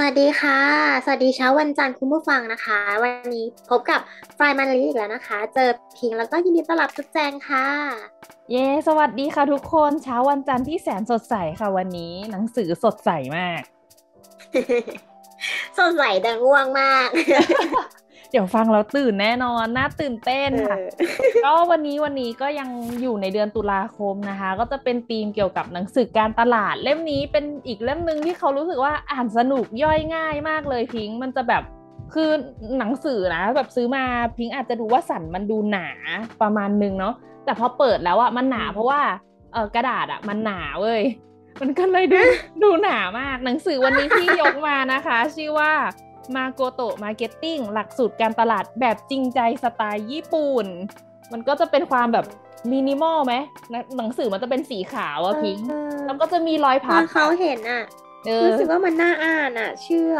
สวัสดีค่ะ สวัสดีเช้าวันจันทร์คุณผู้ฟังนะคะ วันนี้พบกับไฟมันลีอีกแล้วนะคะ เจอพิงแล้วก็ยินดีต้อนรับทุกแจงค่ะ เย้ สวัสดีค่ะทุกคนเช้าวันจันทร์ที่แสนสดใสค่ะวันนี้หนังสือสดใสมาก สดใสแต่ง่วงมาก เดี๋ยวฟังแล้วตื่นแน่นอนน่าตื่นเต้นค่ะก็วันนี้วันนี้ก็ยังอยู่ในเดือนตุลาคมนะคะ ก็จะเป็นธีมเกี่ยวกับหนังสือการตลาดเล่มนี้เป็นอีกเล่มหนึ่งที่เขารู้สึกว่าอ่านสนุกย่อยง่ายมากเลยพิงค์มันจะแบบคือหนังสือนะแบบซื้อมาพิงค์อาจจะดูว่าสันมันดูหนาประมาณนึงเนาะแต่พอเปิดแล้วอะมันหนาเพราะว่าเออกระดาษอะมันหนาเว้ยมันก็เลยดูดูหนามากหนังสือวันนี้ที่ยกมานะคะ ชื่อว่า Makoto Marketing หลักสูตรการตลาดแบบจริงใจสไตล์ญี่ปุ่น มันก็จะเป็นความแบบมินิมอลไหมหนังหนังสือมันจะเป็นสีขาวอะพิงค์เออแล้วก็จะมีรอยพับของเขาเห็นอะเออรู้สึกว่ามันน่าอ่านอะเชื่อ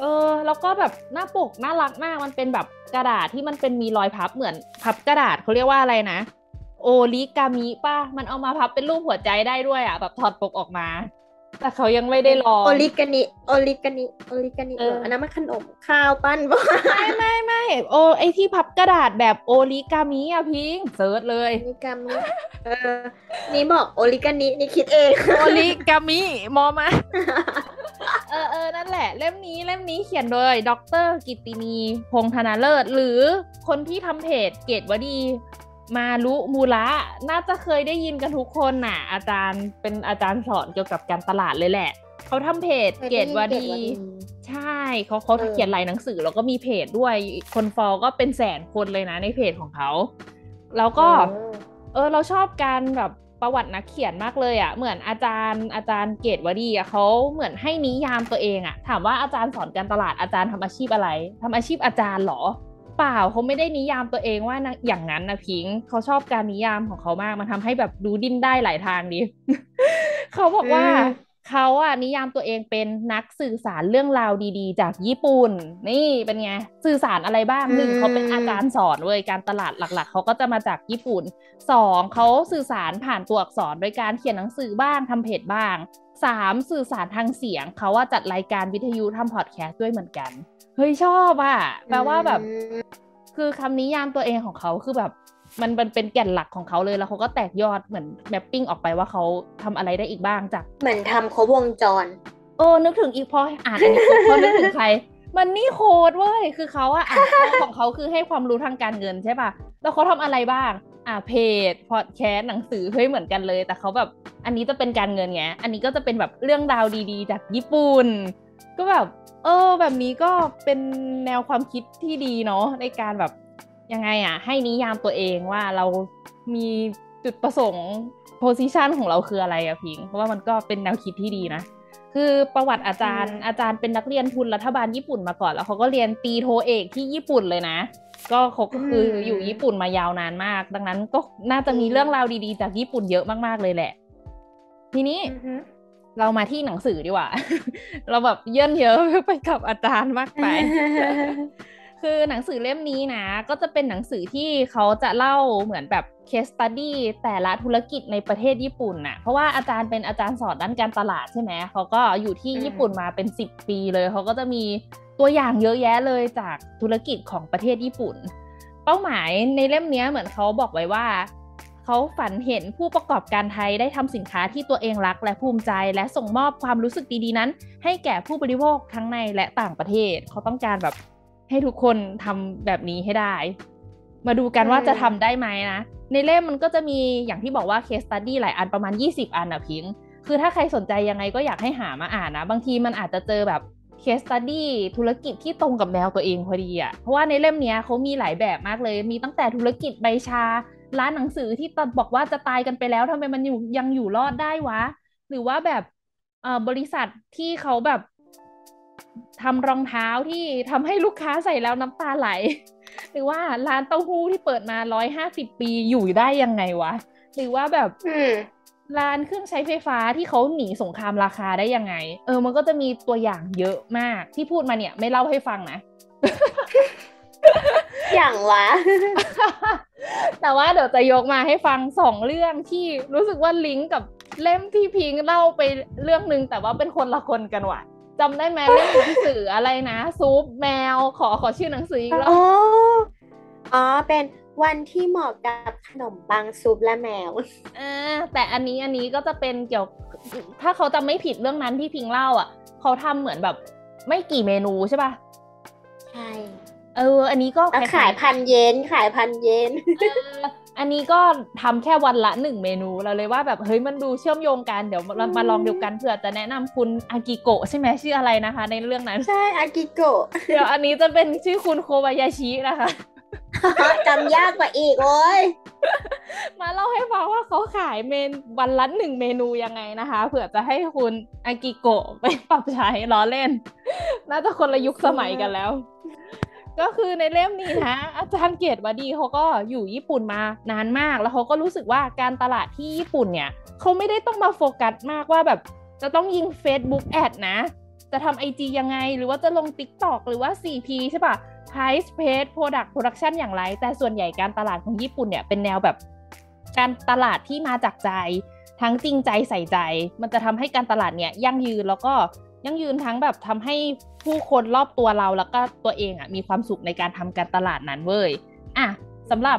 เออ แล้วก็แบบหน้าปกน่ารักมากมันเป็นแบบกระดาษที่มันเป็นมีรอยพับเหมือนพับกระดาษเขาเรียกว่าอะไรนะ โอริกามิปะมันเอามาพับเป็นรูปหัวใจได้ด้วยอะแบบถอดปกออกมา แต่เขายังไม่ได้ลองโอริกานิโอริกานิโอริกานิเออเอออันนั้นมันขนมข้าวปั้นบ่ไม่ไม่ไม่โอไอที่พับกระดาษแบบโอริกามิอะพิง search เลยโอริกามิเออนี่บอกโอริกานินี่คิดเองโอริกามิมอมาเออเออนั่นแหละ เล่มนี้เล่มนี้เขียนโดยดรกิตตินีพงษ์ธนาเลิศ หรือคนที่ทำเพจเกตวดี มารุมูระน่าจะเคยได้ยินกันทุกคนน่ะ อาจารย์เป็นอาจารย์สอนเกี่ยวกับการตลาดเลยแหละ เขาทำเพจเกตวดี ใช่เขาเขาเออเขียนหลายหนังสือแล้วก็มีเพจด้วยคนฟอลก็เป็นแสนคนเลยนะในเพจของเขา แล้วก็เออเออเราชอบการแบบประวัตินักเขียนมากเลยอะ่ะ เหมือนอาจารย์อาจารย์เกตวดีอะ่ะเขาเหมือนให้นิยามตัวเองอะ่ะ ถามว่าอาจารย์สอนการตลาดอาจารย์ทำอาชีพอะไรทำอาชีพอาจารย์เหรอ เปล่าเขาไม่ได้นิยามตัวเองว่านะอย่างนั้นนะพิงค์เขาชอบการนิยามของเขามาก มันทำให้แบบดูดิ้นได้หลายทางดีเขาบอกว่าอืมเขาอะนิยามตัวเองเป็นนักสื่อสารเรื่องราวดีๆ จากญี่ปุ่น นี่เป็นไงสื่อสารอะไรบ้างหนึ่งเขาเป็นอาจารย์สอนเว้ยการตลาดหลัก ๆเขาก็จะมาจากญี่ปุ่นสองเขาสื่อสารผ่านตัวอักษรโดยการเขียนหนังสือบ้างทำเพจบ้างสามสื่อสารทางเสียงเขาว่าจัดรายการวิทยุทำพอดแคสต์ด้วยเหมือนกัน เฮ้ยชอบอะแปลว่าแบบอืมคือคำนิยามตัวเองของเขาคือแบบ มันมันเป็นแก่นหลักของเขาเลยแล้วเขาก็แตกยอดเหมือนแมปปิ้งออกไปว่าเขาทำอะไรได้อีกบ้างจากเหมือนทำครบวงจร โอ้นึกถึงอีกพออ่านอันนี้ปุ๊บพอนึกถึงใครมันนี่โคดเว้ย คือเขาอะอ่านข้อของเขาคือให้ความรู้ทางการเงินใช่ป่ะ แล้วเขาทำอะไรบ้าง อ่าเพจ พอดแคสต์ หนังสือ เฮ้ยเหมือนกันเลย แต่เขาแบบ อันนี้จะเป็นการเงินไง อันนี้ก็จะเป็นแบบเรื่องราวดีๆ จากญี่ปุ่น ก็แบบ เออ แบบนี้ก็เป็นแนวความคิดที่ดีเนาะในการแบบยังไงอะให้นิยามตัวเองว่าเรามีจุดประสงค์โพสิชันของเราคืออะไรอะพิงค์เพราะว่ามันก็เป็นแนวคิดที่ดีนะ คือประวัติอาจารย์อืมอาจารย์เป็นนักเรียนทุนรัฐบาลญี่ปุ่นมาก่อน แล้วเขาก็เรียนตีโทเอกที่ญี่ปุ่นเลยนะ ก็เขาก็คืออยู่ญี่ปุ่นมายาวนานมาก ดังนั้นก็น่าจะมีเรื่องราวดีๆ จากญี่ปุ่นเยอะมากๆเลยแหละ ทีนี้อือฮึ เรามาที่หนังสือดีกว่า เราแบบเยื่นเยอะไปกับอาจารย์มากไป คือหนังสือเล่มนี้นะ ก็จะเป็นหนังสือที่เขาจะเล่าเหมือนแบบ case study แต่ละธุรกิจในประเทศญี่ปุ่นน่ะ เพราะว่าอาจารย์เป็นอาจารย์สอนด้านการตลาดใช่ไหม เขาก็อยู่ที่อืมญี่ปุ่นมาเป็น 10 ปีเลย เขาก็จะมีตัวอย่างเยอะแยะเลยจากธุรกิจของประเทศญี่ปุ่น เป้าหมายในเล่มเนี้ยเหมือนเขาบอกไว้ว่า เขาฝันเห็นผู้ประกอบการไทยได้ทำสินค้าที่ตัวเองรักและภูมิใจ และส่งมอบความรู้สึกดีๆนั้น ให้แก่ผู้บริโภคทั้งในและต่างประเทศ เขาต้องการแบบให้ทุกคนทำแบบนี้ให้ได้ มาดูกันว่าจะทำได้ไหมนะ ในเล่มมันก็จะมีอย่างที่บอกว่า case study หลายอันประมาณ 20 อันอะพิงคือถ้าใครสนใจยังไงก็อยากให้หามาอ่านนะ บางทีมันอาจจะเจอแบบ case study ธุรกิจที่ตรงกับแนวตัวเองพอดีอะเพราะว่าในเล่มเนี้ยเขามีหลายแบบมากเลย มีตั้งแต่ธุรกิจใบชา ร้านหนังสือที่ตอนบอกว่าจะตายกันไปแล้วทำไมมันอยู่ยังอยู่รอดได้วะ หรือว่าแบบเอ่อบริษัทที่เขาแบบทำรองเท้าที่ทำให้ลูกค้าใส่แล้วน้ำตาไหล หรือว่าร้านเต้าหู้ที่เปิดมาร้อยห้าสิบปีอยู่ได้ยังไงวะ หรือว่าแบบร้านเครื่องใช้ไฟฟ้าที่เขาหนีสงครามราคาได้ยังไง เออ มันก็จะมีตัวอย่างเยอะมากที่พูดมาเนี่ย ไม่เล่าให้ฟังนะ อย่างวะ แต่ว่าเดี๋ยวจะยกมาให้ฟังสองเรื่องที่รู้สึกว่าลิงก์กับเล่มที่พิงเล่าไปเรื่องหนึ่งแต่ว่าเป็นคนละคนกันว่ะจำได้ไหมเล่มหนังสืออะไรนะซุปแมวขอขอชื่อหนังสืออีกแล้วอ๋ออ๋อเป็นวันที่เหมาะกับขนมปังซุปและแมวอ่าแต่อันนี้อันนี้ก็จะเป็นเกี่ยว ถ้าเขาจะไม่ผิดเรื่องนั้นที่พิงเล่าอะ เขาทำเหมือนแบบไม่กี่เมนูใช่ป่ะใช่ เออ อันนี้ก็ขายพันเยนขายพันเยนอันนี้ก็ทำแค่วันละหนึ่งเมนูเราเลยว่าแบบเฮ้ยมันดูเชื่อมโยงกันเดี๋ยวเรามาลองดูกันเผื่อจะแนะนำคุณอากิโกะใช่ไหมชื่ออะไรนะคะ ในเรื่องนั้น ใช่อากิโกะเดี๋ยวอันนี้จะเป็นชื่อคุณโคบายาชินะคะจำยากกว่าอีกโอ้ยมาเล่าให้ฟังว่าเขาขายเมนวันละหนึ่งเมนูยังไงนะคะเผื่อจะให้คุณอากิโกะไปปรับใช้ล้อเล่น น่าจะคนละยุคสมัยกันแล้ว ก็คือในเล่มนี้นะ อาจารย์เกียรติวดีเขาก็อยู่ญี่ปุ่นมานานมาก แล้วเขาก็รู้สึกว่าการตลาดที่ญี่ปุ่นเนี่ยเขาไม่ได้ต้องมาโฟกัสมากว่าแบบจะต้องยิง Facebook แอดนะ จะทำไอจียังไง หรือว่าจะลง TikTok หรือว่า 4P ใช่ปะ Price Page Product Production อย่างไร แต่ส่วนใหญ่การตลาดของญี่ปุ่นเนี่ยเป็นแนวแบบ การตลาดที่มาจากใจ ทั้งจริงใจใส่ใจ มันจะทำให้การตลาดเนี่ยยั่งยืนแล้วก็ ยั่งยืนทั้งแบบทำให้ผู้คนรอบตัวเราแล้วก็ตัวเองอะมีความสุขในการทำการตลาดนั้นเว้ยอะสำหรับ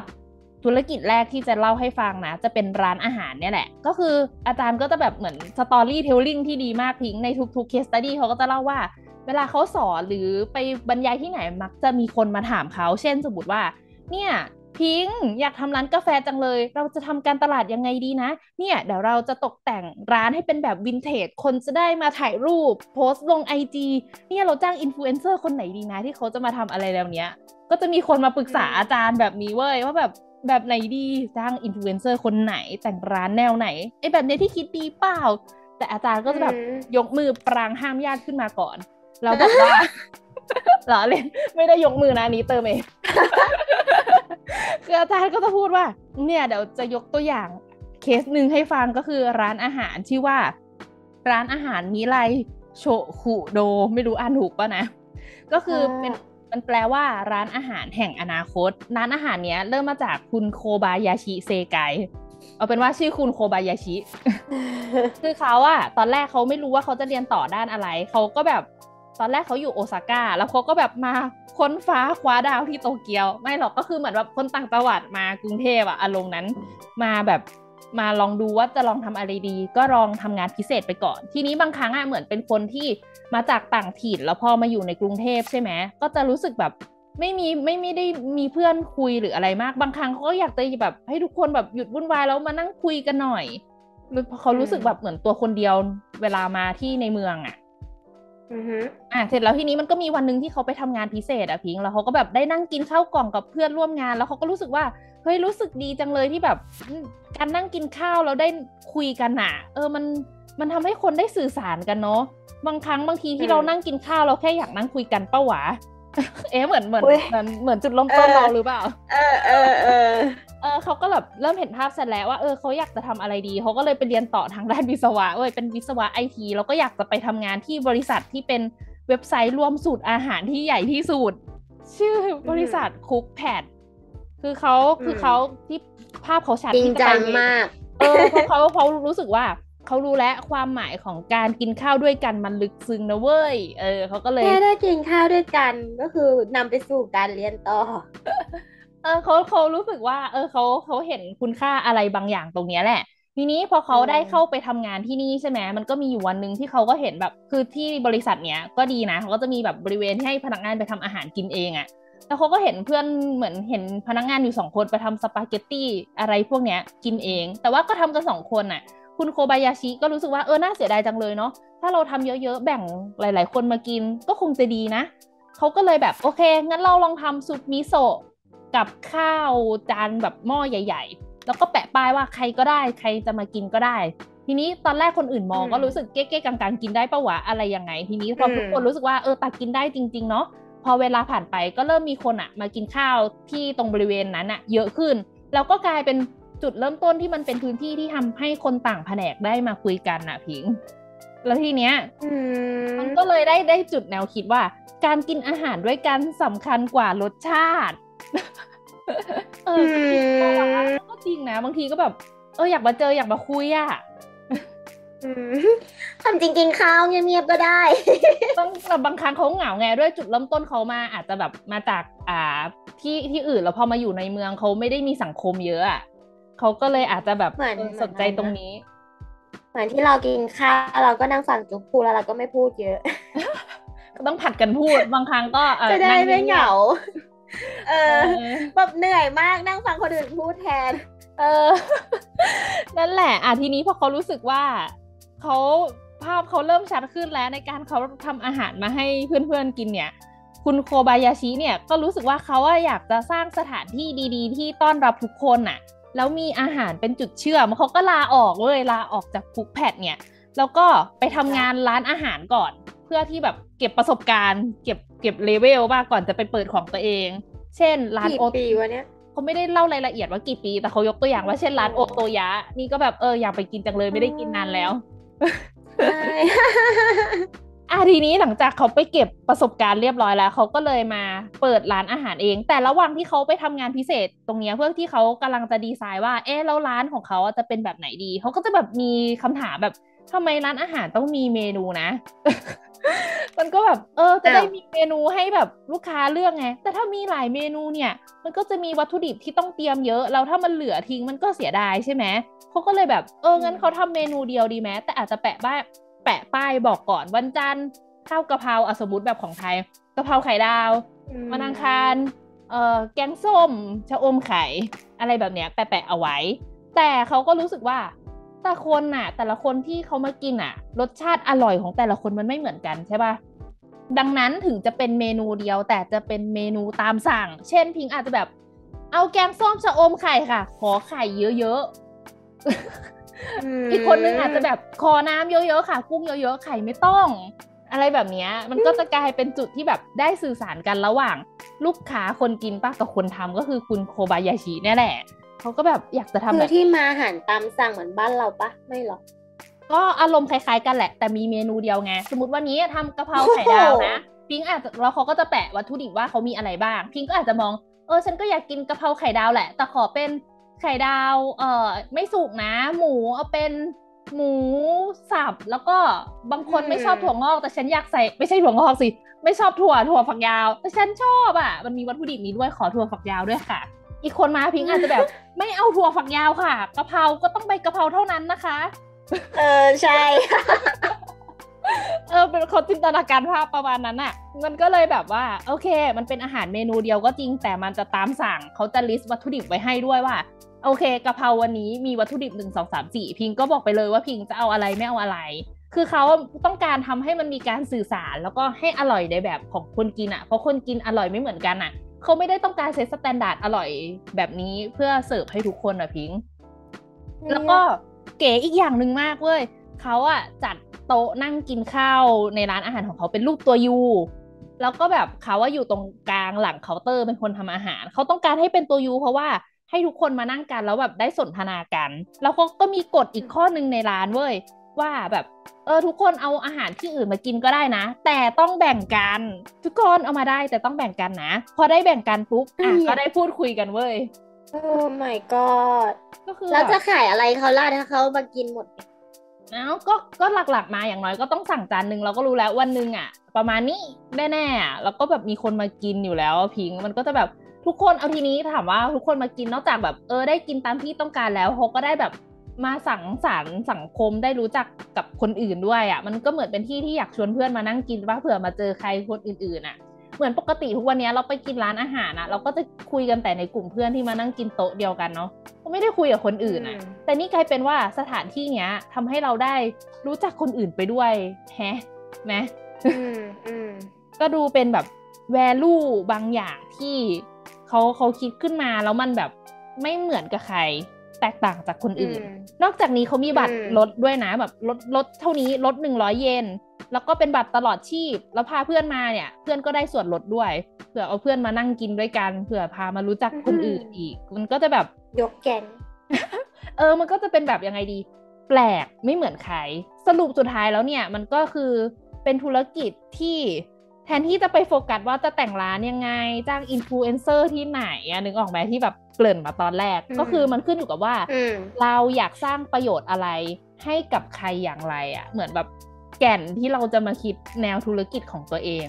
ธุรกิจแรกที่จะเล่าให้ฟังนะ จะเป็นร้านอาหารเนี่ยแหละ ก็คืออาจารย์ก็จะแบบเหมือนสตอรี่เทลลิงที่ดีมากพิงในทุกๆเคสตัดี้เขาก็จะเล่าว่า เวลาเขาสอนหรือไปบรรยายที่ไหนมักจะมีคนมาถามเขา เช่นสมมติว่า เนี่ย พิงอยากทำร้านกาแฟจังเลย เราจะทำการตลาดยังไงดีนะ เนี่ย เดี๋ยวเราจะตกแต่งร้านให้เป็นแบบวินเทจ คนจะได้มาถ่ายรูป โพสต์ลง IG เนี่ยเราจ้างอินฟลูเอนเซอร์คนไหนดีนะ ที่เขาจะมาทำอะไรแล้วเนี้ย ก็จะมีคนมาปรึกษาอาจารย์แบบนี้เว้ยว่าแบบแบบไหนดีจ้างอินฟลูเอนเซอร์คนไหนแต่งร้านแนวไหนไอแบบนี้ที่คิดดีเปล่า แต่อาจารย์ก็จะแบบยกมือปางห้ามญาติขึ้นมาก่อนแล้วบอกว่าหรอเล่นไม่ได้ยกมือนะนี้เติมเอง คืออาจารย์ก็จะพูดว่า เนี่ยเดี๋ยวจะยกตัวอย่างเคสหนึ่งให้ฟังก็คือร้านอาหารชื่อว่า ร้านอาหารมิไลโชคุโด ไม่รู้อ่านถูกป่ะนะ ก็คือเป็นมันแปลว่าร้านอาหารแห่งอนาคต ร้านอาหารเนี้ย เริ่มมาจากคุณโคบายาชิเซไกเอาเป็นว่าชื่อคุณโคบายาชิ คือเขาอะตอนแรกเขาไม่รู้ว่าเขาจะเรียนต่อด้านอะไร เขาก็แบบ ตอนแรกเขาอยู่โอซาก้าแล้วเขาก็แบบมาค้นฟ้าคว้าดาวที่โตเกียว ไม่หรอกก็คือเหมือนแบบคนต่างจังหวัดมากรุงเทพอะอารมณ์นั้น มาแบบมาลองดูว่าจะลองทำอะไรดี ก็ลองทำงานพิเศษไปก่อน ทีนี้บางครั้งอะเหมือนเป็นคนที่มาจากต่างถิ่นแล้วพอมาอยู่ในกรุงเทพใช่ไหมก็จะรู้สึกแบบไม่มีไม่ไม่ได้มีเพื่อนคุยหรืออะไรมากบางครั้งเขาก็อยากจะแบบให้ทุกคนแบบหยุดวุ่นวายแล้วมานั่งคุยกันหน่อยเขารู้สึกแบบเหมือนตัวคนเดียวเวลามาที่ในเมืองอะ อ่าเสร็จแล้วทีนี้มันก็มีวันหนึ่งที่เขาไปทำงานพิเศษอะพิงแล้วเขาก็แบบได้นั่งกินข้าวกล่องกับเพื่อนร่วมงาน แล้วเขาก็รู้สึกว่าเฮ้ยรู้สึกดีจังเลยที่แบบ การนั่งกินข้าวแล้วได้คุยกันอะเออมันมันทำให้คนได้สื่อสารกันเนาะบางครั้งบางทีที่เรานั่งกินข้าวเราแค่อยากนั่งคุยกันเป้าหวา เอ๊ะเหมือนเหมือนเหมือนเหมือนจุดล้มต้นเราหรือเปล่า เออเออเออเออเขาก็แบบเริ่มเห็นภาพเสร็จแล้วว่าเออเขาอยากจะทำอะไรดีเขาก็เลยไปเรียนต่อทางด้านวิศวะเว้ยเป็นวิศวะไอทีแล้วก็อยากจะไปทำงานที่บริษัทที่เป็นเว็บไซต์รวมสูตรอาหารที่ใหญ่ที่สุดชื่อบริษัทคุกแพดคือเขาคือเขาที่ภาพเขาชัดจริงจังมาก เออเพราะเขาเขารู้สึกว่า เขารู้แล้วความหมายของการกินข้าวด้วยกันมันลึกซึ้งนะเว้ย เออเขาก็เลยแค่ได้กินข้าวด้วยกันก็คือนำไปสู่การเรียนต่อ เออเขาเขารู้สึกว่า เออเขาเขาเห็นคุณค่าอะไรบางอย่างตรงนี้แหละทีนี้พอเขาได้เข้าไปทำงานที่นี่ใช่ไหมมันก็มีอยู่วันหนึ่งที่เขาก็เห็นแบบคือที่บริษัทเนี้ยก็ดีนะเขาก็จะมีแบบบริเวณให้พนักงานไปทำอาหารกินเองอะ่ะแล้วเขาก็เห็นเพื่อนเหมือนเห็นพนักงานอยู่สองคนไปทำสปาเกตตี้อะไรพวกเนี้ยกินเอง แต่ว่าก็ทำกันสองคนอะ่ะ คุณโคบายาชิก็รู้สึกว่าเออน่าเสียดายจังเลยเนาะถ้าเราทำเยอะๆแบ่งหลาย ๆ คนมากินก็คงจะดีนะเขาก็เลยแบบโอเค งั้นเราลองทำซุปมิโซะกับข้าวจานแบบหม้อใหญ่แล้วก็แปะป้ายว่าใครก็ได้ ใครจะมากินก็ได้ ทีนี้ตอนแรกคนอื่นมองก็รู้สึกเก้ๆกังๆกินได้ปะวะอะไรยังไง ทีนี้พอทุกคนรู้สึกว่าเออตักกินได้จริง ๆ เนาะพอเวลาผ่านไปก็เริ่มมีคนอะมากินข้าวที่ตรงบริเวณนั้นอะเยอะขึ้น แล้วก็กลายเป็น จุดเริ่มต้นที่มันเป็นพื้นที่ที่ทำให้คนต่างแผนกได้มาคุยกันอะพิง แล้วทีเนี้ยมันก็เลยได้ได้จุดแนวคิดว่า การกินอาหารด้วยกันสำคัญกว่ารสชาติ เออก็จริงนะ บางทีก็แบบ เอออยากมาเจออยากมาคุยอะทำจริงๆข้าวเงียบๆก็ได้ต้องแบบบางครั้งเขาเหงาไงด้วยจุดเริ่มต้นเขามาอาจจะแบบมาจากอ่าที่ที่อื่นแล้วพอมาอยู่ในเมืองเขาไม่ได้มีสังคมเยอะอะ เขาก็เลยอาจจะแบบสนใจตรงนี้ เหมือนที่เรากินข้าวเราก็นั่งฟังจุกพูดแล้วเราก็ไม่พูดเยอะ ต้องผัดกันพูดบางครั้งก็จะได้ไม่เหงา เออแบบเหนื่อยมากนั่งฟังคนอื่นพูดแทน เออ นั่นแหละอะทีนี้พอเขารู้สึกว่าเขาภาพเขาเริ่มชัดขึ้นแล้วในการเขาทำอาหารมาให้เพื่อนๆกินเนี่ย คุณโคบายาชิเนี่ยก็รู้สึกว่าเขาอยากจะสร้างสถานที่ดี ๆ ที่ต้อนรับทุกคนน่ะ แล้วมีอาหารเป็นจุดเชื่อมเขาก็ลาออกเลยลาออกจากคุกแพดเนี่ย แล้วก็ไปทำงานร้านอาหารก่อน เพื่อที่แบบเก็บประสบการณ์ เก็บเก็บเลเวลบ้างก่อนจะไปเปิดของตัวเอง เช่น ร้านโอปีวะเนี้ยเขาไม่ได้เล่ารายละเอียดว่ากี่ปี แต่เขายกตัวอย่างว่าเช่นร้านโอโตยะ นี่ก็แบบเอออยากไปกินจังเลยไม่ได้กินนานแล้ว อะทีนี้หลังจากเขาไปเก็บประสบการณ์เรียบร้อยแล้ว เขาก็เลยมาเปิดร้านอาหารเอง แต่ระหว่างที่เขาไปทำงานพิเศษ ตรงนี้เพื่อที่เขากำลังจะดีไซน์ว่า เอ๊ะแล้วร้านของเขาจะเป็นแบบไหนดี เขาก็จะแบบมีคำถามแบบทำไมร้านอาหารต้องมีเมนูนะ มันก็แบบ เออ จะได้มีเมนูให้แบบลูกค้าเลือกไง แต่ถ้ามีหลายเมนูเนี่ย มันก็จะมีวัตถุดิบที่ต้องเตรียมเยอะแล้วถ้ามันเหลือทิ้งมันก็เสียดายใช่ไหมเขาก็เลยแบบ เอองั้นเขาทำเมนูเดียวดีไหมแต่อาจจะแปะป้าย แปะป้ายบอกก่อนวันจันทร์ข้าวกะเพราอสมมติแบบของไทยกะเพราไข่ดาววันอังคารเอ่อแกงส้มชะอมไข่อะไรแบบเนี้ยแปะๆเอาไว้ แต่เขาก็รู้สึกว่าแต่คนน่ะ แต่ละคนที่เขามากินอะ รสชาติอร่อยของแต่ละคนมันไม่เหมือนกันใช่ปะดังนั้นถึงจะเป็นเมนูเดียว แต่จะเป็นเมนูตามสั่ง เช่นพิงอาจจะแบบ เอาแกงส้มชะอมไข่ค่ะ ขอไข่เยอะๆ อีกคนนึงอาจจะแบบขอน้ำเยอะๆค่ะ กุ้งเยอะๆไข่ไม่ต้อง อะไรแบบนี้มันก็จะกลายเป็นจุดที่แบบได้สื่อสารกันระหว่าง ลูกค้าคนกินป้ากับคนทำก็คือคุณโคบายาชินี่แหละเขาก็แบบอยากจะทำแบบที่มาอาหารตามสั่งเหมือนบ้านเราปะไม่หรอกก็อารมณ์คล้ายๆกันแหละ แต่มีเมนูเดียวไง สมมติวันนี้ทำกะเพราไข่ดาวนะพิงอาจจะแล้วเขาก็จะแปะวัตถุดิบว่าเขามีอะไรบ้าง พิงก็อาจจะมองเออฉันก็อยากกินกะเพราไข่ดาวแหละ แต่ขอเป็น ไข่ดาวเอ่อไม่สุกนะ หมูเอาเป็นหมูสับแล้วก็บางคนไม่ชอบถั่วงอก แต่ฉันอยากใส่ไม่ใช่ถั่วงอกสิ ไม่ชอบถั่วถั่วฝักยาว แต่ฉันชอบอะ มันมีวัตถุดิบนี้ด้วยขอถั่วฝักยาวด้วยค่ะ อีกคนมาพิงอาจจะแบบ ไม่เอาถั่วฝักยาวค่ะกะเพราก็ต้องใบกะเพราเท่านั้นนะคะ เออใช่เออเป็นคนจินตนาการภาพประมาณนั้นอะมันก็เลยแบบว่า โอเค มันเป็นอาหารเมนูเดียวก็จริง แต่มันจะตามสั่งเขาจะลิสต์วัตถุดิบไว้ให้ด้วยว่า โอเคกะเพราวันนี้มีวัตถุดิบหนึ่งสองสามสี่พิงก็บอกไปเลยว่าพิงจะเอาอะไรไม่เอาอะไร คือเขาต้องการทำให้มันมีการสื่อสาร แล้วก็ให้อร่อยในแบบของคนกินอะ เพราะคนกินอร่อยไม่เหมือนกันอะเขาไม่ได้ต้องการ set standard อร่อยแบบนี้เพื่อเสิร์ฟให้ทุกคนอะพิง แล้วก็เก๋อีกอย่างหนึ่งมากเว้ยเขาอะจัดโต๊ะนั่งกินข้าวในร้านอาหารของเขาเป็นรูปตัว U แล้วก็แบบเขาอะอยู่ตรงกลางหลังเคาน์เตอร์เป็นคนทำอาหาร เขาต้องการให้เป็นตัว U เพราะว่า ให้ทุกคนมานั่งกันแล้วแบบได้สนทนากัน แล้วเขาก็มีกฎอีกข้อหนึ่งในร้านเว้ยว่าแบบเออทุกคนเอาอาหารที่อื่นมากินก็ได้นะ แต่ต้องแบ่งกัน ทุกคนเอามาได้แต่ต้องแบ่งกันนะ พอได้แบ่งกันปุ๊บอะก็ได้พูดคุยกันเว้ยโอ้ my god ก็คือแล้วจะขายอะไรเขาล่ะถ้าเขามากินหมดเอ้าก็ก็หลักๆมาอย่างน้อยก็ต้องสั่งจานหนึ่งเราก็รู้แล้ววันหนึ่งอะ ประมาณนี้แน่ๆอะแล้วก็แบบมีคนมากินอยู่แล้วพิงมันก็จะแบบ ทุกคนเอาทีนี้ถามว่าทุกคนมากินนอกจากแบบ เออได้กินตามที่ต้องการแล้วเขาก็ได้แบบมาสังสรรค์สังคมได้รู้จักกับคนอื่นด้วยอะ่ะ มันก็เหมือนเป็นที่ที่อยากชวนเพื่อนมานั่งกินว่าเผื่อมาเจอใครคนอื่นๆอะ่ะ เหมือนปกติทุกวันนี้เราไปกินร้านอาหารอะ่ะเราก็จะคุยกันแต่ในกลุ่มเพื่อนที่มานั่งกินโต๊ะเดียวกันเนาะก็ไม่ได้คุยกับคนอื่นอะ่ะ แต่นี่กลายเป็นว่าสถานที่เนี้ยทำให้เราได้รู้จักคนอื่นไปด้วยแฮะไหมก็ดูเป็นแบบแวลูบางอย่างที่ เขาเขาคิดขึ้นมาแล้วมันแบบไม่เหมือนกับใคร แตกต่างจากคนอื่น นอกจากนี้เขามีบัตรลดด้วยนะแบบลดลดเท่านี้ลดหนึ่งร้อยเยนแล้วก็เป็นบัตรตลอดชีพ แล้วพาเพื่อนมาเนี่ย เพื่อนก็ได้ส่วนลดด้วยเผื่อเอาเพื่อนมานั่งกินด้วยกันเผื่อพามารู้จักคนอื่นอีก มันก็จะแบบยกแกงเออมันก็จะเป็นแบบยังไงดี แปลกไม่เหมือนใครสรุปสุดท้ายแล้วเนี่ย มันก็คือเป็นธุรกิจที่ แทนที่จะไปโฟกัสว่าจะแต่งร้านยังไง จ้างอินฟลูเอนเซอร์ที่ไหนอะนึกออกไหมที่แบบเกริ่นมาตอนแรก ก็คือมันขึ้นอยู่กับว่า เราอยากสร้างประโยชน์อะไรให้กับใครอย่างไรอะเหมือนแบบแก่นที่เราจะมาคิดแนวธุรกิจของตัวเอง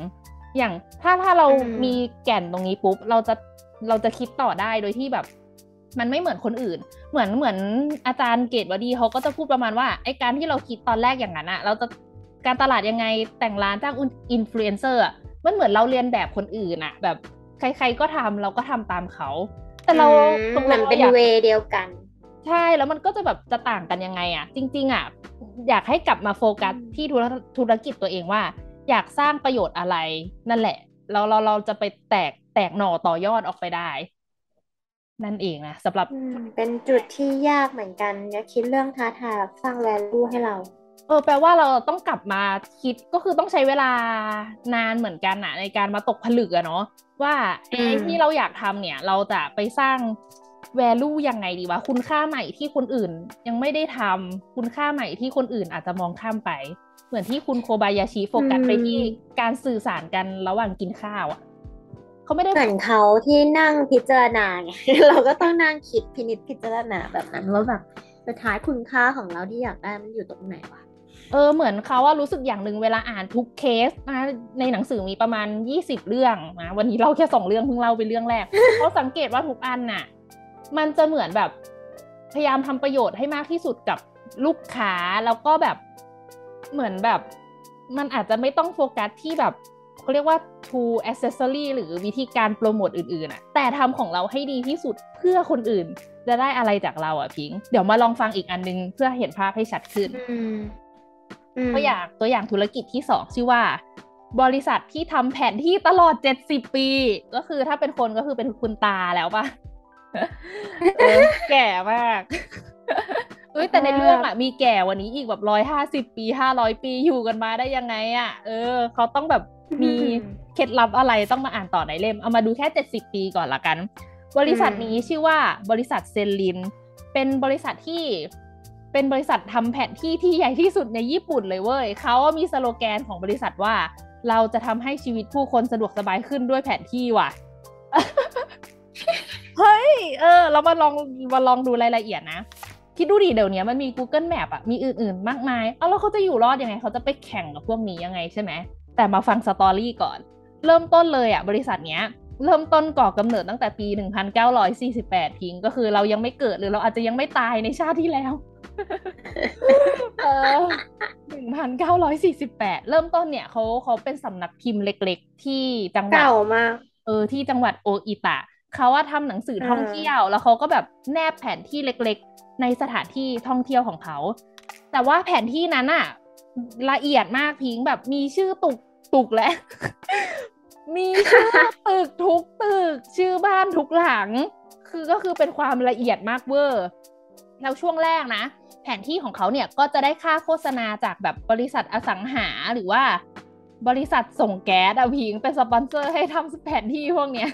อย่างถ้าถ้าเรามีแก่นตรงนี้ปุ๊บ เราจะเราจะคิดต่อได้โดยที่แบบ มันไม่เหมือนคนอื่น เหมือนเหมือนอาจารย์เกตุวดีเขาก็จะพูดประมาณว่าไอการที่เราคิดตอนแรกอย่างนั้นอะเราจะ การตลาดยังไงแต่งร้านจ้างอินฟลูเอนเซอร์อะมันเหมือนเราเลียนแบบคนอื่นอะแบบใครๆก็ทำเราก็ทำตามเขา แต่เราตรงนั้นเป็น way เดียวกัน ใช่แล้วมันก็จะแบบจะต่างกันยังไงอะจริง ๆอะอยากให้กลับมาโฟกัสที่ธุรกิจตัวเองว่า อยากสร้างประโยชน์อะไรนั่นแหละ เราเราเราจะไปแตกแตกหน่อต่อยอดออกไปได้ นั่นเองนะสำหรับเป็นจุดที่ยากเหมือนกันเนี่ยคิดเรื่องท้าทายสร้างแวลูให้เรา เออแปลว่าเราต้องกลับมาคิดก็คือต้องใช้เวลานานเหมือนกันนะในการมาตกผลึกอะเนาะว่าไอ้ที่เราอยากทำเนี่ย เราจะไปสร้างแวลูยังไงดีวะ คุณค่าใหม่ที่คนอื่นยังไม่ได้ทำคุณค่าใหม่ที่คนอื่นอาจจะมองข้ามไป เหมือนที่คุณโคบายาชิโฟกัสไปที่การสื่อสารกันระหว่างกินข้าวอะเขาไม่ได้เหมือนเขาที่นั่งพิจารณาไงเราก็ต้องนั่งคิดพินิจพิจารณาแบบนั้นว่าแบบสุดท้ายคุณค่าของเราที่อยากได้มันอยู่ตรงไหนวะ เออเหมือนเขาว่ารู้สึกอย่างหนึ่งเวลาอ่านทุกเคสนะในหนังสือมีประมาณยี่สิบเรื่องนะวันนี้เราแค่สองเรื่องเพิ่งเล่าไปเรื่องแรกเขาสังเกตว่าทุกอันน่ะ มันจะเหมือนแบบพยายามทำประโยชน์ให้มากที่สุดกับลูกค้าแล้วก็แบบเหมือนแบบ มันอาจจะไม่ต้องโฟกัสที่แบบเขาเรียกว่า to accessory หรือวิธีการโปรโมทอื่นๆอะแต่ทำของเราให้ดีที่สุดเพื่อคนอื่น จะได้อะไรจากเราอะพิง เดี๋ยวมาลองฟังอีกอันนึง เพื่อเห็นภาพให้ชัดขึ้น ตัวอย่างตัวอย่างธุรกิจที่สองชื่อว่า บริษัทที่ทำแผนที่ตลอดเจ็ดสิบปี ก็คือถ้าเป็นคนก็คือเป็นคุณตาแล้วปะแก่มากเอ้ยแต่ในเรื่องอะมีแก่วันนี้อีกแบบร้อยห้าสิบปีห้าร้อยปีอยู่กันมาได้ยังไงอะ เออ เขาต้องแบบมีเคล็ดลับอะไรต้องมาอ่านต่อในเล่ม เอามาดูแค่70ปีก่อนละกัน บริษัทนี้ชื่อว่าบริษัทเซนลิน เป็นบริษัทที่ เป็นบริษัททำแผนที่ที่ใหญ่ที่สุดในญี่ปุ่นเลยเว้ยเขามีสโลแกนของบริษัทว่า เราจะทำให้ชีวิตผู้คนสะดวกสบายขึ้นด้วยแผนที่ว่ะ เฮ้ย เออ เรามาลองมาลองดูรายละเอียดนะ คิดดูดิเดี๋ยวนี้มันมี Google Map อะมีอื่นๆ มากมาย เอาแล้วเขาจะอยู่รอดยังไง เขาจะไปแข่งกับพวกนี้ยังไงใช่ไหม แต่มาฟังสตอรี่ก่อน เริ่มต้นเลยอะบริษัทเนี้ยเริ่มต้นก่อกำเนิดตั้งแต่ปี 1948 พิง ก็คือเรายังไม่เกิดหรือเราอาจจะยังไม่ตายในชาติที่แล้ว เออ1948เริ่มต้นเนี่ยเขาเขาเป็นสำนักพิมพ์เล็ก ๆ ที่จังหวัดเก่ามากเออที่จังหวัดโออิตะเขาว่าทำหนังสือท่องเที่ยว แล้วเขาก็แบบแนบแผนที่เล็กๆ ในสถานที่ท่องเที่ยวของเขา แต่ว่าแผนที่นั้นอะละเอียดมากพิงแบบมีชื่อตึกตึกและ มีชื่อตึกทุกตึก ชื่อบ้านทุกหลัง คือก็คือเป็นความละเอียดมากเวอร์แล้วช่วงแรกนะ แผนที่ของเขาเนี่ยก็จะได้ค่าโฆษณาจากแบบบริษัทอสังหาหรือว่า บริษัทส่งแก๊สอะพิงเป็นสปอนเซอร์ให้ทำแผนที่พวกเนี้ย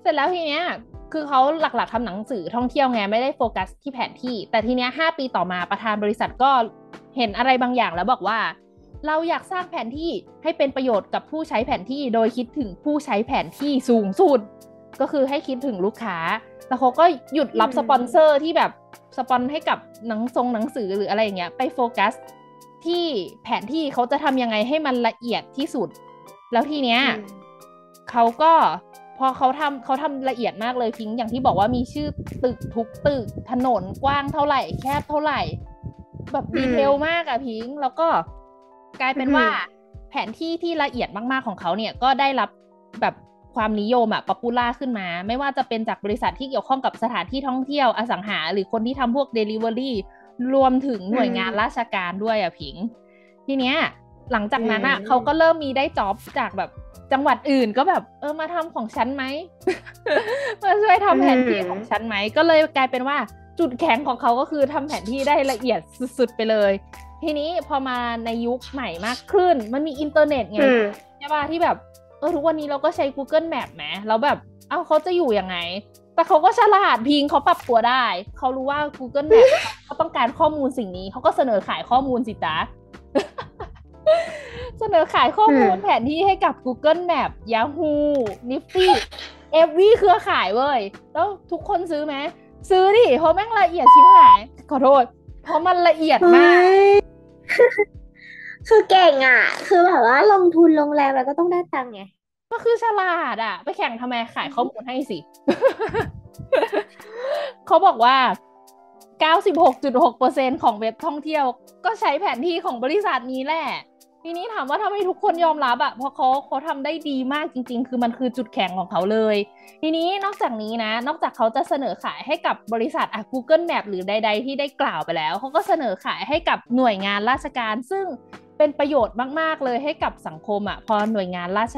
เสร็จแล้วทีเนี้ยคือเขาหลักๆทำหนังสือท่องเที่ยวไงไม่ได้โฟกัสที่แผนที่ แต่ทีเนี้ยห้าปีต่อมาประธานบริษัทก็เห็นอะไรบางอย่างแล้วบอกว่า เราอยากสร้างแผนที่ให้เป็นประโยชน์กับผู้ใช้แผนที่ โดยคิดถึงผู้ใช้แผนที่สูงสุด ก็คือให้คิดถึงลูกค้า แล้วเขาก็หยุดรับสปอนเซอร์ที่แบบสปอนให้กับหนังทรงหนังสือหรืออะไรอย่างเงี้ยไปโฟกัสที่แผนที่เขาจะทำยังไงให้มันละเอียดที่สุด แล้วทีเนี้ยเขาก็พอเขาทำเขาทำละเอียดมากเลยพิงอย่างที่บอกว่ามีชื่อตึกทุกตึกถนนกว้างเท่าไหร่ แคบเท่าไหร่ แบบ detail มากอะพิงแล้วก็กลายเป็นว่า แผนที่ที่ละเอียดมากๆของเขาเนี่ยก็ได้รับแบบ ความนิยมอะ popular ขึ้นมา ไม่ว่าจะเป็นจากบริษัทที่เกี่ยวข้องกับสถานที่ท่องเที่ยวอสังหา หรือคนที่ทำพวกเดลิเวอรี่รวมถึงหน่วยงานราชการด้วยอะพิง ทีเนี้ยหลังจากนั้นอะเขาก็เริ่มมีได้ job จากแบบจังหวัดอื่นก็แบบ เออมาทำของฉันไหมมาช่วยทำแผนที่ของฉันไหมก็เลยกลายเป็นว่าจุดแข็งของเขาก็คือทำแผนที่ได้ละเอียดสุดๆไปเลย ทีนี้พอมาในยุคใหม่มากขึ้น มันมีอินเทอร์เน็ตไงอืมใช่ป่ะที่แบบ เออทุกวันนี้เราก็ใช้ Google Map ไหมแล้วแบบเอ้าเขาจะอยู่ยังไง แต่เขาก็ฉลาดพิงเขาปรับตัวได้ เขารู้ว่า Google Map เขาต้องการข้อมูลสิ่งนี้ เขาก็เสนอขายข้อมูลสิจ๊ะเสนอขายข้อมูลแผนที่ให้กับ Google Map Yahoo Nifty เอฟวีเครือข่ายเว้ย แล้วทุกคนซื้อไหม ซื้อดิ เพราะแม่งละเอียดชิบหาย ขอโทษ เพราะมันละเอียดมาก คือเก่งอะ คือแบบว่าลงทุนลงแรงแล้วก็ต้องได้ตังค์ไง ก็คือฉลาดอะ ไปแข่งทำไมขายข้อมูลให้สิ เขาบอกว่า 96.6%ของเว็บท่องเที่ยว ก็ใช้แผนที่ของบริษัทนี้แหละทีนี้ถามว่าทำไมทุกคนยอมรับอะเพราะเขาเขาทำได้ดีมากจริง ๆ คือมันคือจุดแข็งของเขาเลย ทีนี้นอกจากนี้นะ นอกจากเขาจะเสนอขายให้กับบริษัทอะ Google Map หรือใด ๆ ที่ได้กล่าวไปแล้ว เขาก็เสนอขายให้กับหน่วยงานราชการ ซึ่ง เป็นประโยชน์มาก ๆ เลยให้กับสังคมอะพอหน่วยงานราช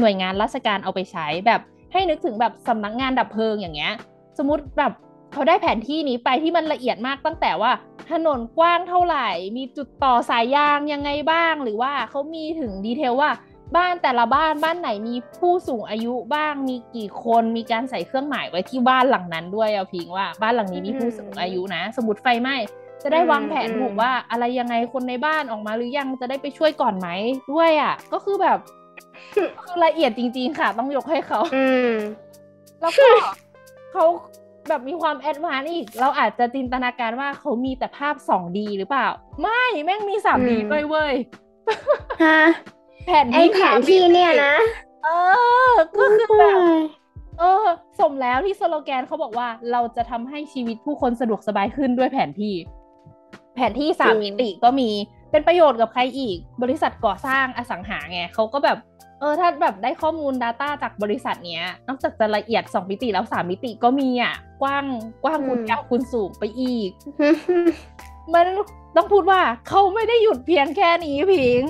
หน่วยงานราชการเอาไปใช้แบบให้นึกถึงแบบสำนักงานดับเพลิงอย่างเงี้ย สมมติแบบเขาได้แผนที่นี้ไปที่มันละเอียดมากตั้งแต่ว่าถนนกว้างเท่าไหร่ มีจุดต่อสายยางยังไงบ้าง หรือว่าเขามีถึงดีเทลว่าบ้านแต่ละบ้านบ้านไหนมีผู้สูงอายุบ้างมีกี่คนมีการใส่เครื่องหมายไว้ที่บ้านหลังนั้นด้วยเอาพิงว่าบ้านหลังนี้มีผู้สูงอายุนะ สมมติไฟไหม้ จะได้วางแผนถูกว่าอะไรยังไงคนในบ้านออกมาหรือยังจะได้ไปช่วยก่อนไหมด้วยอะ ก็คือแบบคือละเอียดจริง ๆ ค่ะ ต้องยกให้เขาอืมแล้วก็เขาแบบมีความ advance อีก เราอาจจะจินตนาการว่าเขามีแต่ภาพ 2D หรือเปล่า ไม่แม่งมี 3D อืมด้วยเว้ยฮะแผนไอที่แผนที่เนี่ยนะ เออ ก็คือแบบเออ สมแล้วที่สโลแกนเขาบอกว่าเราจะทำให้ชีวิตผู้คนสะดวกสบายขึ้นด้วยแผนที่ แผนที่สามจริงมิติก็มีเป็นประโยชน์กับใครอีก บริษัทก่อสร้างอสังหาไงเขาก็แบบเออถ้าแบบได้ข้อมูล Data จากบริษัทเนี้ย นอกจากจะละเอียด 2 มิติแล้ว 3 มิติก็มีอะ กว้างกว้างคูณอืมยาวคูณสูงไปอีก มันต้องพูดว่าเขาไม่ได้หยุดเพียงแค่นี้พิง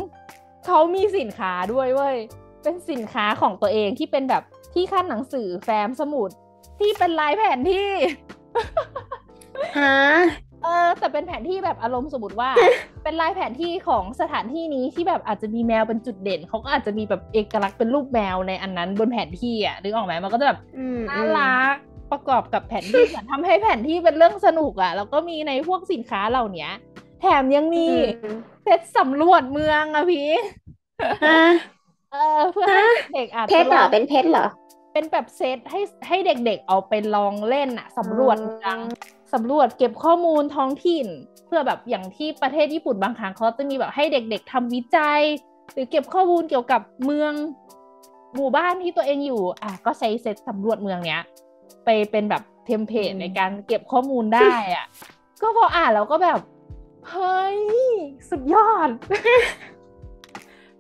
เขามีสินค้าด้วยเว้ย เป็นสินค้าของตัวเองที่เป็นแบบที่ขั้นหนังสือแฟ้มสมุดที่เป็นลายแผนที่ฮะ เออแต่เป็นแผนที่แบบอารมณ์สมมติว่า เป็นลายแผนที่ของสถานที่นี้ที่แบบอาจจะมีแมวเป็นจุดเด่นเขาก็อาจจะมีแบบเอกลักษณ์เป็นรูปแมวในอันนั้นบนแผนที่อะนึกออกไหมมันก็จะแบบอืมน่ารักประกอบกับแผนที่เหมือนทำให้แผนที่เป็นเรื่องสนุกอะแล้วก็มีในพวกสินค้าเหล่าเนี้ยแถมยังมีอืมเซตสำรวจเมืองอะพี่ฮะเออเพื่อให้เด็กๆอาจเพชรเหรอเป็นเพชรเหรอเป็นแบบเซตให้ให้เด็กๆเอาไปลองเล่นอะสำรวจเมืองอ๋อ สำรวจเก็บข้อมูลท้องถิ่น เพื่อแบบอย่างที่ประเทศญี่ปุ่นบางครั้งเขาจะมีแบบให้เด็ก ๆทำวิจัย หรือเก็บข้อมูลเกี่ยวกับเมืองหมู่บ้านที่ตัวเองอยู่ อะก็ใช้เซตสำรวจเมืองเนี้ย ไปเป็นแบบเทมเพลตอืมในการเก็บข้อมูลได้อะ ก็พออ่านแล้วก็แบบ เฮ้ย สุดยอด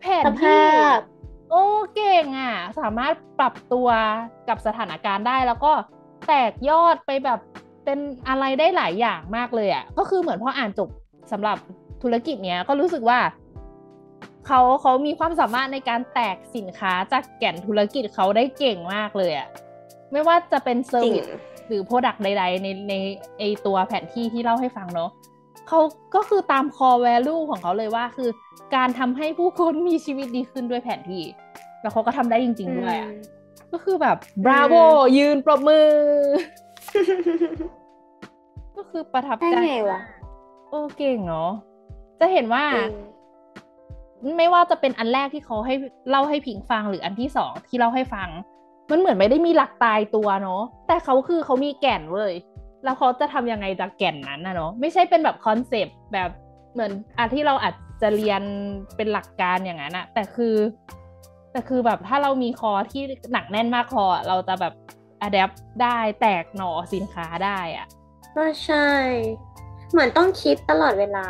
แผนสที่ภาพโอ้เก่งอะ สามารถปรับตัวกับสถานการณ์ได้แล้วก็แตกยอดไปแบบ เป็นอะไรได้หลายอย่างมากเลยอะ ก็คือเหมือนพออ่านจบสำหรับธุรกิจเนี้ยก็รู้สึกว่าเขาเขามีความสามารถในการแตกสินค้าจากแก่นธุรกิจเขาได้เก่งมากเลยอะไม่ว่าจะเป็น service หรือ product ใด ๆ ในในไอตัวแผนที่ที่เล่าให้ฟังเนาะเขาก็คือตาม core value ของเขาเลยว่าคือการทำให้ผู้คนมีชีวิตดีขึ้นด้วยแผนที่ แล้วเขาก็ทำได้จริงๆด้วยอะก็คือแบบ bravo ยืนปรบมือ ก็คือประทับใจไงวะโอ้เก่งเนาะจะเห็นว่า ไม่ว่าจะเป็นอันแรกที่เขาให้เล่าให้พิงฟังหรืออันที่สองที่เล่าให้ฟัง มันเหมือนไม่ได้มีหลักตายตัวเนาะแต่เขาคือเขามีแก่นเว้ยแล้วเขาจะทำยังไงจากแก่นนั้นนะเนาะไม่ใช่เป็นแบบคอนเซปต์แบบเหมือนอันที่เราอาจจะเรียนเป็นหลักการอย่างนั้นอะแต่คือ แต่คือแบบถ้าเรามีคอที่หนักแน่นมากพอเราจะแบบ อัดแอปได้แตกหน่อสินค้าได้อะก็ใช่ เหมือนต้องคิดตลอดเวลา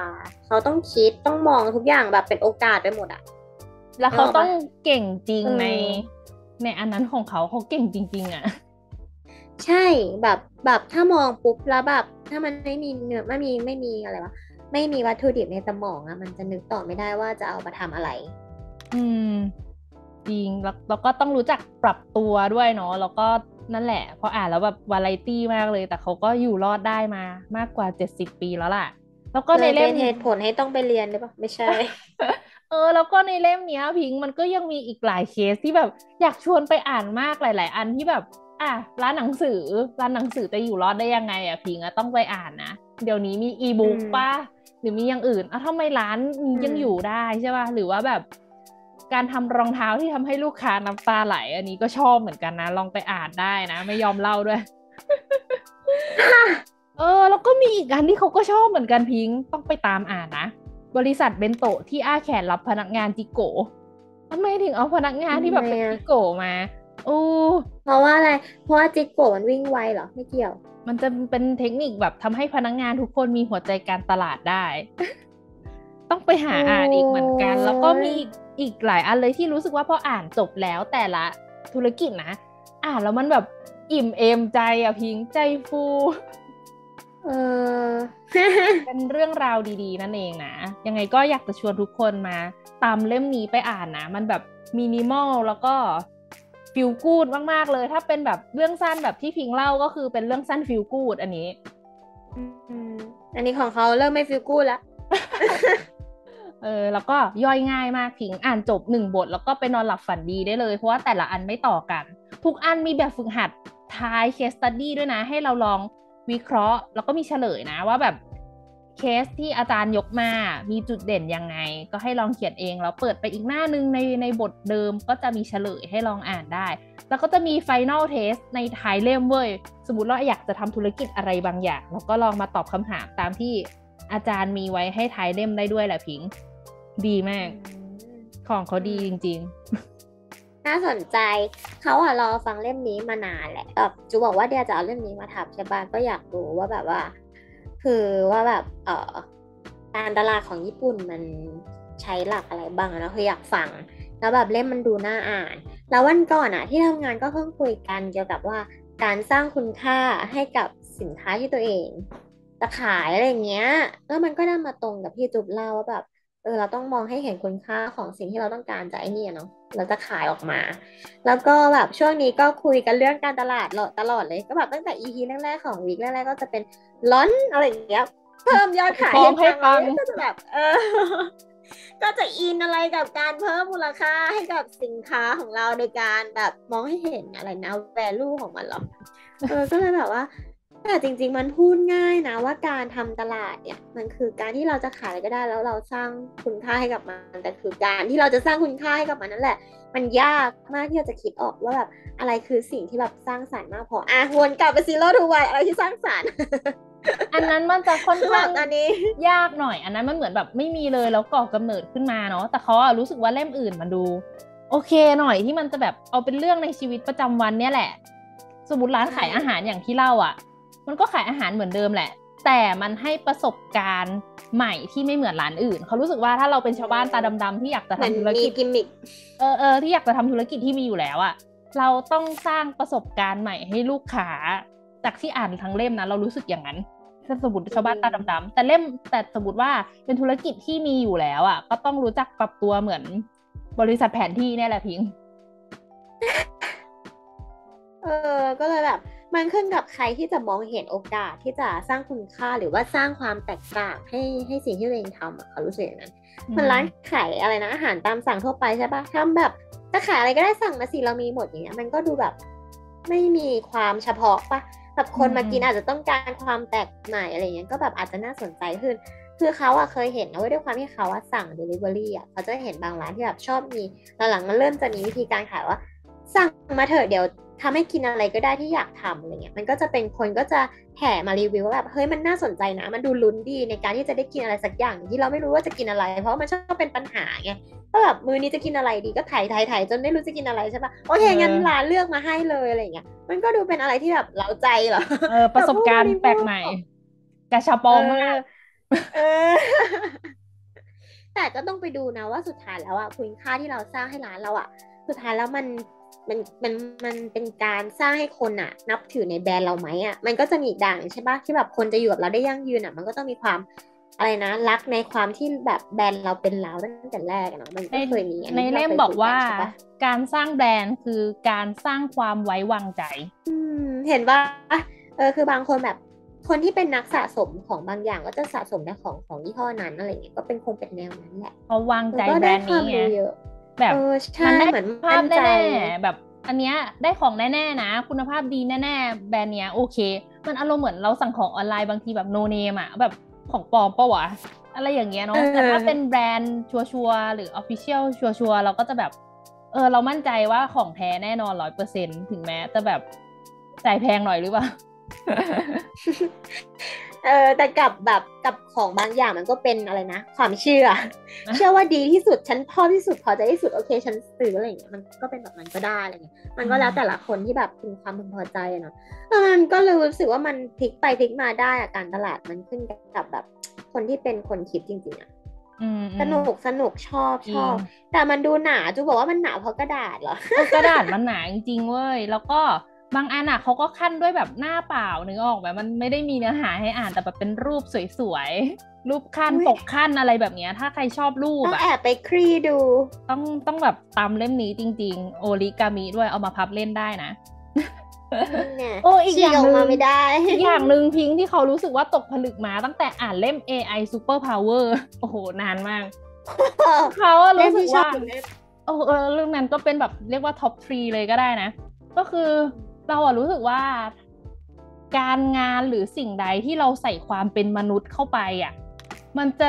เขาต้องคิดต้องมองทุกอย่างแบบเป็นโอกาสไปหมดอะแล้วเขานึกออกปะต้องเก่งจริงเออในในอันนั้นของเขาเขาเก่งจริง ๆอะใช่แบบแบบถ้ามองปุ๊บแล้วแบบถ้ามันไม่มีเนื้อไม่มีไม่มีอะไรวะไม่มีวัตถุดิบในสมองอะมันจะนึกต่อไม่ได้ว่าจะเอามาทำอะไร อืม จริงแล้วแล้วก็ต้องรู้จักปรับตัวด้วยเนาะแล้วก็นั่นแหละพออ่านแล้วแบบวาไรตี้มากเลย แต่เขาก็อยู่รอดได้มามากกว่าเจ็ดสิบปีแล้วล่ะ แล้วก็ในเล่มเหตุผลให้ต้องไปเรียนหรือเปล่าไม่ใช่ เออ แล้วก็ในเล่มเนี้ยพิงมันก็ยังมีอีกหลายเคสที่แบบอยากชวนไปอ่านมากหลาย ๆ อันที่แบบ อะร้านหนังสือร้านหนังสือจะอยู่รอดได้ยังไงอะพิงอะต้องไปอ่านนะเดี๋ยวนี้มีอีบุ๊กป่ะหรือมีอย่างอื่นอะทำไมร้านยังอยู่ได้ใช่ป่ะหรือว่าแบบ การทำรองเท้าที่ทำให้ลูกค้าน้ำตาไหล อันนี้ก็ชอบเหมือนกันนะ ลองไปอ่านได้นะ ไม่ยอมเล่าด้วย เออ แล้วก็มีอีกอันที่เขาก็ชอบเหมือนกันพิงต้องไปตามอ่านนะ บริษัทเบนโตที่อ้าแขนรับพนักงานจิโกทำไมถึงเอาพนักงานที่แบบเป็นจิโกมาโอ้เพราะว่าอะไร เพราะว่าจิโกมันวิ่งไวเหรอ ไม่เกี่ยว มันจะเป็นเทคนิคแบบทำให้พนักงานทุกคนมีหัวใจการตลาดได้ ต้องไปหาอ่านอีกเหมือนกัน แล้วก็มีอีกอีกหลายอันเลยที่รู้สึกว่าพออ่านจบแล้วแต่ละธุรกิจนะ อ่านแล้วมันแบบอิ่มเอมใจอะพิงใจฟูเออเป็นเรื่องราวดีๆ นั่นเองนะ ยังไงก็อยากจะชวนทุกคนมา ตามเล่มนี้ไปอ่านนะ มันแบบมินิมอลแล้วก็ feel good มากๆเลย ถ้าเป็นแบบเรื่องสั้นแบบที่พิงเล่าก็คือเป็นเรื่องสั้น feel good อันนี้อันนี้ของเขาเริ่มไม่ feel good แล้ว เออแล้วก็ย่อยง่ายมากพิงอ่านจบหนึ่งบท แล้วก็ไปนอนหลับฝันดีได้เลย เพราะว่าแต่ละอันไม่ต่อกัน ทุกอันมีแบบฝึกหัดท้าย case study ด้วยนะ ให้เราลองวิเคราะห์ แล้วก็มีเฉลยนะว่าแบบเคสที่อาจารย์ยกมา มีจุดเด่นยังไง ก็ให้ลองเขียนเอง แล้วเปิดไปอีกหน้านึงในในบทเดิมก็จะมีเฉลยให้ลองอ่านได้ แล้วก็จะมี final test ในท้ายเล่มเว้ย สมมติเราอยากจะทำธุรกิจอะไรบางอย่างเราก็ลองมาตอบคำถามตามที่อาจารย์มีไว้ให้ท้ายเล่มได้ด้วยแหละพิง ดีมาก ของเขาดีจริง ๆ น่าสนใจ เขาอะรอฟังเล่มนี้มานานแหละแบบจูบอกว่าเดี๋ยวจะเอาเล่มนี้มาทำใช่ปะก็อยากรู้ว่าแบบว่า คือว่าแบบเออการตลาดของญี่ปุ่นมันใช้หลักอะไรบ้างนะคืออยากฟัง แล้วแบบเล่มมันดูน่าอ่าน แล้ววันก่อนอะที่ทำงานก็เพิ่งคุยกันเกี่ยวกับว่าการสร้างคุณค่าให้กับสินค้าที่ตัวเองจะขายอะไรเงี้ย แล้วมันก็ได้มาตรงกับที่จุบเล่าว่าแบบ เออเราต้องมองให้เห็นคุณค่าของสิ่งที่เราต้องการจากไอ้นี่เนาะเราจะขายออกมา แล้วก็แบบช่วงนี้ก็คุยกันเรื่องการตลาดตลอดเลย ก็แบบตั้งแต่ EP แรกๆของวีคแรกๆก็จะเป็นล้อนอะไรอย่างเงี้ยเพิ่มยอดขายให้ฟังก็จะแบบเออก็จะอินอะไรกับการเพิ่มมูลค่าให้กับสินค้าของเราโดยการแบบมองให้เห็นอะไรนะ value ของมันหรอเออก็เลยแบบว่า แต่จริง ๆ มันพูดง่ายนะว่าการทำตลาดเนี่ย มันคือการที่เราจะขายอะไรก็ได้แล้วเราสร้างคุณค่าให้กับมัน แต่คือการที่เราจะสร้างคุณค่าให้กับมันนั่นแหละ มันยากมากที่เราจะคิดออกว่าแบบอะไรคือสิ่งที่แบบสร้างสรรค์มากพออะวนกลับไปซีโร่ทูไวอะไรที่สร้างสรรค์อันนั้นมันจะค่อนข้างอันนี้ ยากหน่อย อันนั้นมันเหมือนแบบไม่มีเลยแล้วก่อกำเนิดขึ้นมาเนาะแต่เขาอะรู้สึกว่าเล่มอื่นมันดู โอเคหน่อยที่มันจะแบบเอาเป็นเรื่องในชีวิตประจำวันเนี่ยแหละ สมมติร้านขายอาหารอย่างที่เล่าอะ มันก็ขายอาหารเหมือนเดิมแหละ แต่มันให้ประสบการณ์ใหม่ที่ไม่เหมือนร้านอื่น เขารู้สึกว่าถ้าเราเป็นชาวบ้านตาดำๆที่อยากจะทำธุรกิจกิมมิคเออเออที่อยากจะทำธุรกิจที่มีอยู่แล้วอะเราต้องสร้างประสบการณ์ใหม่ให้ลูกค้าจากที่อ่านทั้งเล่มนะเรารู้สึกอย่างนั้นถ้าสมมติชาวบ้านตาดำๆแต่เล่มแต่สมมติว่าเป็นธุรกิจที่มีอยู่แล้วอะ ก็ต้องรู้จักปรับตัวเหมือน บริษัทแผนที่เนี่ยแหละพิง เออ ก็เลยแบบ มันขึ้นกับใครที่จะมองเห็นโอกาสที่จะสร้างคุณค่าหรือว่าสร้างความแตกต่างให้ให้สิ่งที่ตัวเองทำอะเขารู้สึกอย่างนั้นมันร้านขายอะไรนะอาหารตามสั่งทั่วไปใช่ปะทำแบบจะขายอะไรก็ได้สั่งมาสิเรามีหมดอย่างเงี้ย มันก็ดูแบบไม่มีความเฉพาะปะแบบคนมากินอาจจะต้องการความแตกใหม่อะไรเงี้ยก็แบบอาจจะน่าสนใจขึ้น คือเขาอะเคยเห็นนะว่าด้วยความที่เขาว่าสั่ง Delivery อะเขาจะเห็นบางร้านที่แบบชอบมีหลังๆมันเริ่มจะมีวิธีการขายว่า สั่งมาเถอะเดี๋ยว ทำให้กินอะไรก็ได้ที่อยากทำอะไรเงี้ยมันก็จะเป็นคนก็จะแห่มารีวิวว่าแบบเฮ้ยมันน่าสนใจนะ มันดูลุ้นดีในการที่จะได้กินอะไรสักอย่างที่เราไม่รู้ว่าจะกินอะไร เพราะมันชอบเป็นปัญหาไงก็แบบมือนี้จะกินอะไรดีก็ถ่ายถ่ายถ่ายจนไม่รู้จะกินอะไรใช่ปะโอเคงั้นร้านเลือกมาให้เลยอะไรเงี้ยมันก็ดูเป็นอะไรที่แบบเล้าใจเหรอเออประสบการณ์แปลกใหม่กระชับปองมากเออแต่ก็ต้องไปดูนะว่าสุดท้ายแล้วอะคุณค่าที่เราสร้างให้ร้านเราอะสุดท้ายแล้วมัน มันมันมันเป็นการสร้างให้คนอะนับถือในแบรนด์เราไหมอะมันก็จะมีอีกด่างใช่ปะที่แบบคนจะอยู่กับเราได้ยั่งยืนอะมันก็ต้องมีความอะไรนะรักในความที่แบบแบรนด์เราเป็นเราตั้งแต่แรกเนาะมันก็เคยมีในเล่มบอกว่าการสร้างแบรนด์คือการสร้างความไว้วางใจ อืมเห็นว่าเออคือบางคนแบบคนที่เป็นนักสะสมของบางอย่างก็จะสะสมในของของยี่ห้อนั้นอะไรเงี้ยก็เป็นคงเป็นแนวนั้นแหละเขาวางใจแบรนด์นี้ไง แบบมันได้เหมือนภาพแน่ๆแบบอันเนี้ยได้ของแน่ๆนะ คุณภาพดีแน่ๆแบรนด์เนี้ยโอเค มันอารมณ์เหมือนเราสั่งของออนไลน์บางทีแบบ no name อะแบบของปลอมปะวะอะไรอย่างเงี้ยเนาะแต่ถ้าเป็นแบรนด์ชัวร์หรือ official ชัวร์เราก็จะแบบ เออเรามั่นใจว่าของแท้แน่นอนร้อยเปอร์เซ็นต์ถึงแม้จะแบบจ่ายแพงหน่อยหรือเปล่า เออแต่กับแบบกับของบางอย่างมันก็เป็นอะไรนะ ความเชื่อ เชื่อว่าดีที่สุดฉันพอที่สุดพอใจที่สุดโอเคฉันซื้ออะไรอย่างเงี้ยมันก็เป็นแบบนั้นก็ได้อะไรเงี้ยมันก็แล้วแต่ละคนที่แบบมีความพึงพอใจเนาะมันก็เลยรู้สึกว่ามันพลิกไปพลิกมาได้อะการตลาดมันขึ้นกับแบบคนที่เป็นคนคิดจริงๆอะสนุกสนุกชอบชอบ แต่มันดูหนาจูบอกว่ามันหนาเพราะกระดาษเหรอกระดาษมันหนาจริงๆเว้ยแล้วก็ บางอันอะเขาก็ขั้นด้วยแบบหน้าเปล่านึกออกแบบมันไม่ได้มีเนื้อหาให้อ่านแต่แบบเป็นรูปสวยๆ รูปขั้นปกขั้นอะไรแบบนี้ถ้าใครชอบรูปอะแอบไปคลี่ดู ต้องต้องแบบตามเล่มนี้จริง ๆ โอริกามิด้วยเอามาพับเล่นได้นะโอ้อีกอย่างหนึ่งไม่ได้อีกอย่างหนึ่งพิงที่เขารู้สึกว่าตกผลึกมาตั้งแต่อ่านเล่ม AI Super Power โอ้โห นานมาก เขารู้สึกว่าโอ้เออเรื่องนั้นก็เป็นแบบเรียกว่าท็อปทรีเลยก็ได้นะ ก็คือ เราอะรู้สึกว่าการงานหรือสิ่งใดที่เราใส่ความเป็นมนุษย์เข้าไปอะมันจะ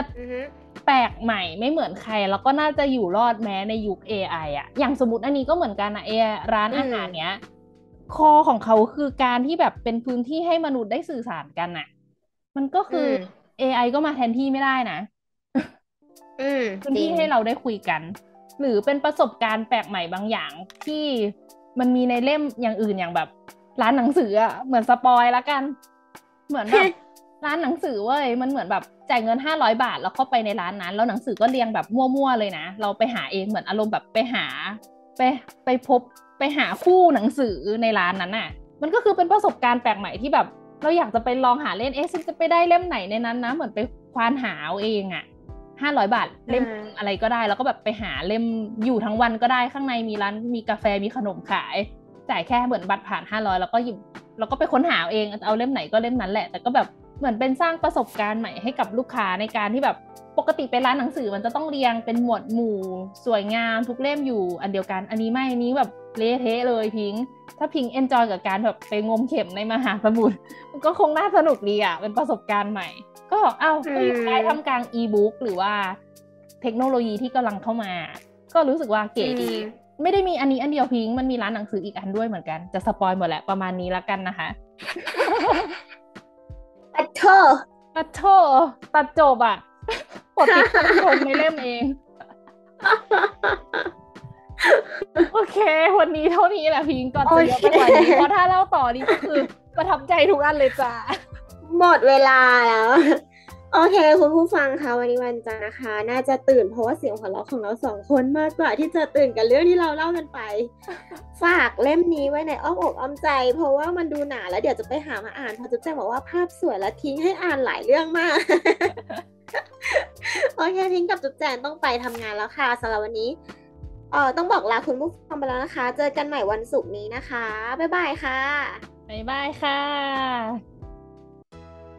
แปลกใหม่ไม่เหมือนใคร แล้วก็น่าจะอยู่รอดแม้ในยุค AI อะอย่างสมมติอันนี้ก็เหมือนกันนะเอร้านอาหารเนี้ยคอของเขาคือการที่แบบเป็นพื้นที่ให้มนุษย์ได้สื่อสารกันอะมันก็คือ AI ก็มาแทนที่ไม่ได้นะพื้นที่ให้เราได้คุยกัน หรือเป็นประสบการณ์แปลกใหม่บางอย่างที่ มันมีในเล่มอย่างอื่นอย่างแบบ ร้านหนังสืออะเหมือนสปอยละกัน เหมือนแบบร้านหนังสือเว้ยมันเหมือนแบบจ่ายเงินห้าร้อยบาท แล้วเข้าไปในร้านนั้น แล้วหนังสือก็เรียงแบบมั่วๆเลยนะ เราไปหาเองเหมือนอารมณ์แบบไปหา ไปไปพบไปหาคู่หนังสือในร้านนั้นน่ะ มันก็คือเป็นประสบการณ์แปลกใหม่ที่แบบ เราอยากจะไปลองหาเล่นเอ๊ะฉันจะไปได้เล่มไหนในนั้นนะ เหมือนไปควานหาเอาเองอะ ห้าร้อยบาทเล่มอะไรก็ได้ แล้วก็แบบไปหาเล่มอยู่ทั้งวันก็ได้ข้างในมีร้านมีกาแฟมีขนมขาย จ่ายแค่เหมือนบัตรผ่านห้าร้อยแล้วก็หยิบแล้วก็ไปค้นหาเองเอาเล่มไหนก็เล่มนั้นแหละ แต่ก็แบบเหมือนเป็นสร้างประสบการณ์ใหม่ให้กับลูกค้าในการที่แบบปกติไปร้านหนังสือมันจะต้องเรียงเป็นหมวดหมู่ สวยงามทุกเล่มอยู่อันเดียวกัน อันนี้ไม่อันนี้แบบเละเทะเลยพิง ถ้าพิง enjoy กับการแบบไปงมเข็มในมหาสมุทรมันก็คงน่าสนุกดีอะเป็นประสบการณ์ใหม่ ก็เอ้าก็อยู่ใต้ทำกลางอีบุ๊กหรือว่าเทคโนโลยีที่กำลังเข้ามา ก็รู้สึกว่าเก๋ดีไม่ได้มีอันนี้อันเดียวพิง มันมีร้านหนังสืออีกอันด้วยเหมือนกัน จะสปอยหมดแหละประมาณนี้แล้วกันนะคะปัดโทปัดโทตัดจบอะกดติดชมในเล่มเอง โอเค วันนี้เท่านี้แหละพิงก่อนจะเยอะไปกว่านี้เพราะถ้าเล่าต่อนี้ก็คือประทับใจทุกอันเลยจ้า หมดเวลาแล้ว โอเค คุณผู้ฟังคะวันนี้วันจันทร์นะคะ น่าจะตื่นเพราะว่าเสียงหัวเราะของเราสองคนมากกว่าที่จะตื่นกับเรื่องที่เราเล่ากันไป ฝากเล่มนี้ไว้ในอ้อมอกอ้อมใจ เพราะว่ามันดูหนาแล้วเดี๋ยวจะไปหามาอ่านพอจุ๊บแจ้งบอกว่าภาพสวยแล้วทิ้งให้อ่านหลายเรื่องมาก โอเคทิ้งกับจุ๊บแจงต้องไปทำงานแล้วค่ะสำหรับวันนี้เออต้องบอกลาคุณผู้ฟังไปแล้วนะคะ เจอกันใหม่วันศุกร์นี้นะคะบ๊ายบายค่ะบ๊ายบายค่ะ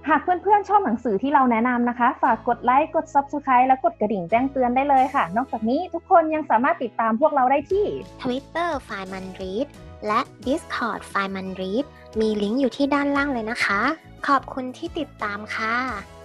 หากเพื่อนๆ ชอบหนังสือที่เราแนะนำนะคะ ฝากกดไลค์ กด Subscribe และกดกระดิ่งแจ้งเตือนได้เลยค่ะ นอกจากนี้ทุกคนยังสามารถติดตามพวกเราได้ที่ Twitter f i มันรีดและ Discord f i มันรีดมีลิงก์อยู่ที่ด้านล่างเลยนะคะ ขอบคุณที่ติดตามค่ะ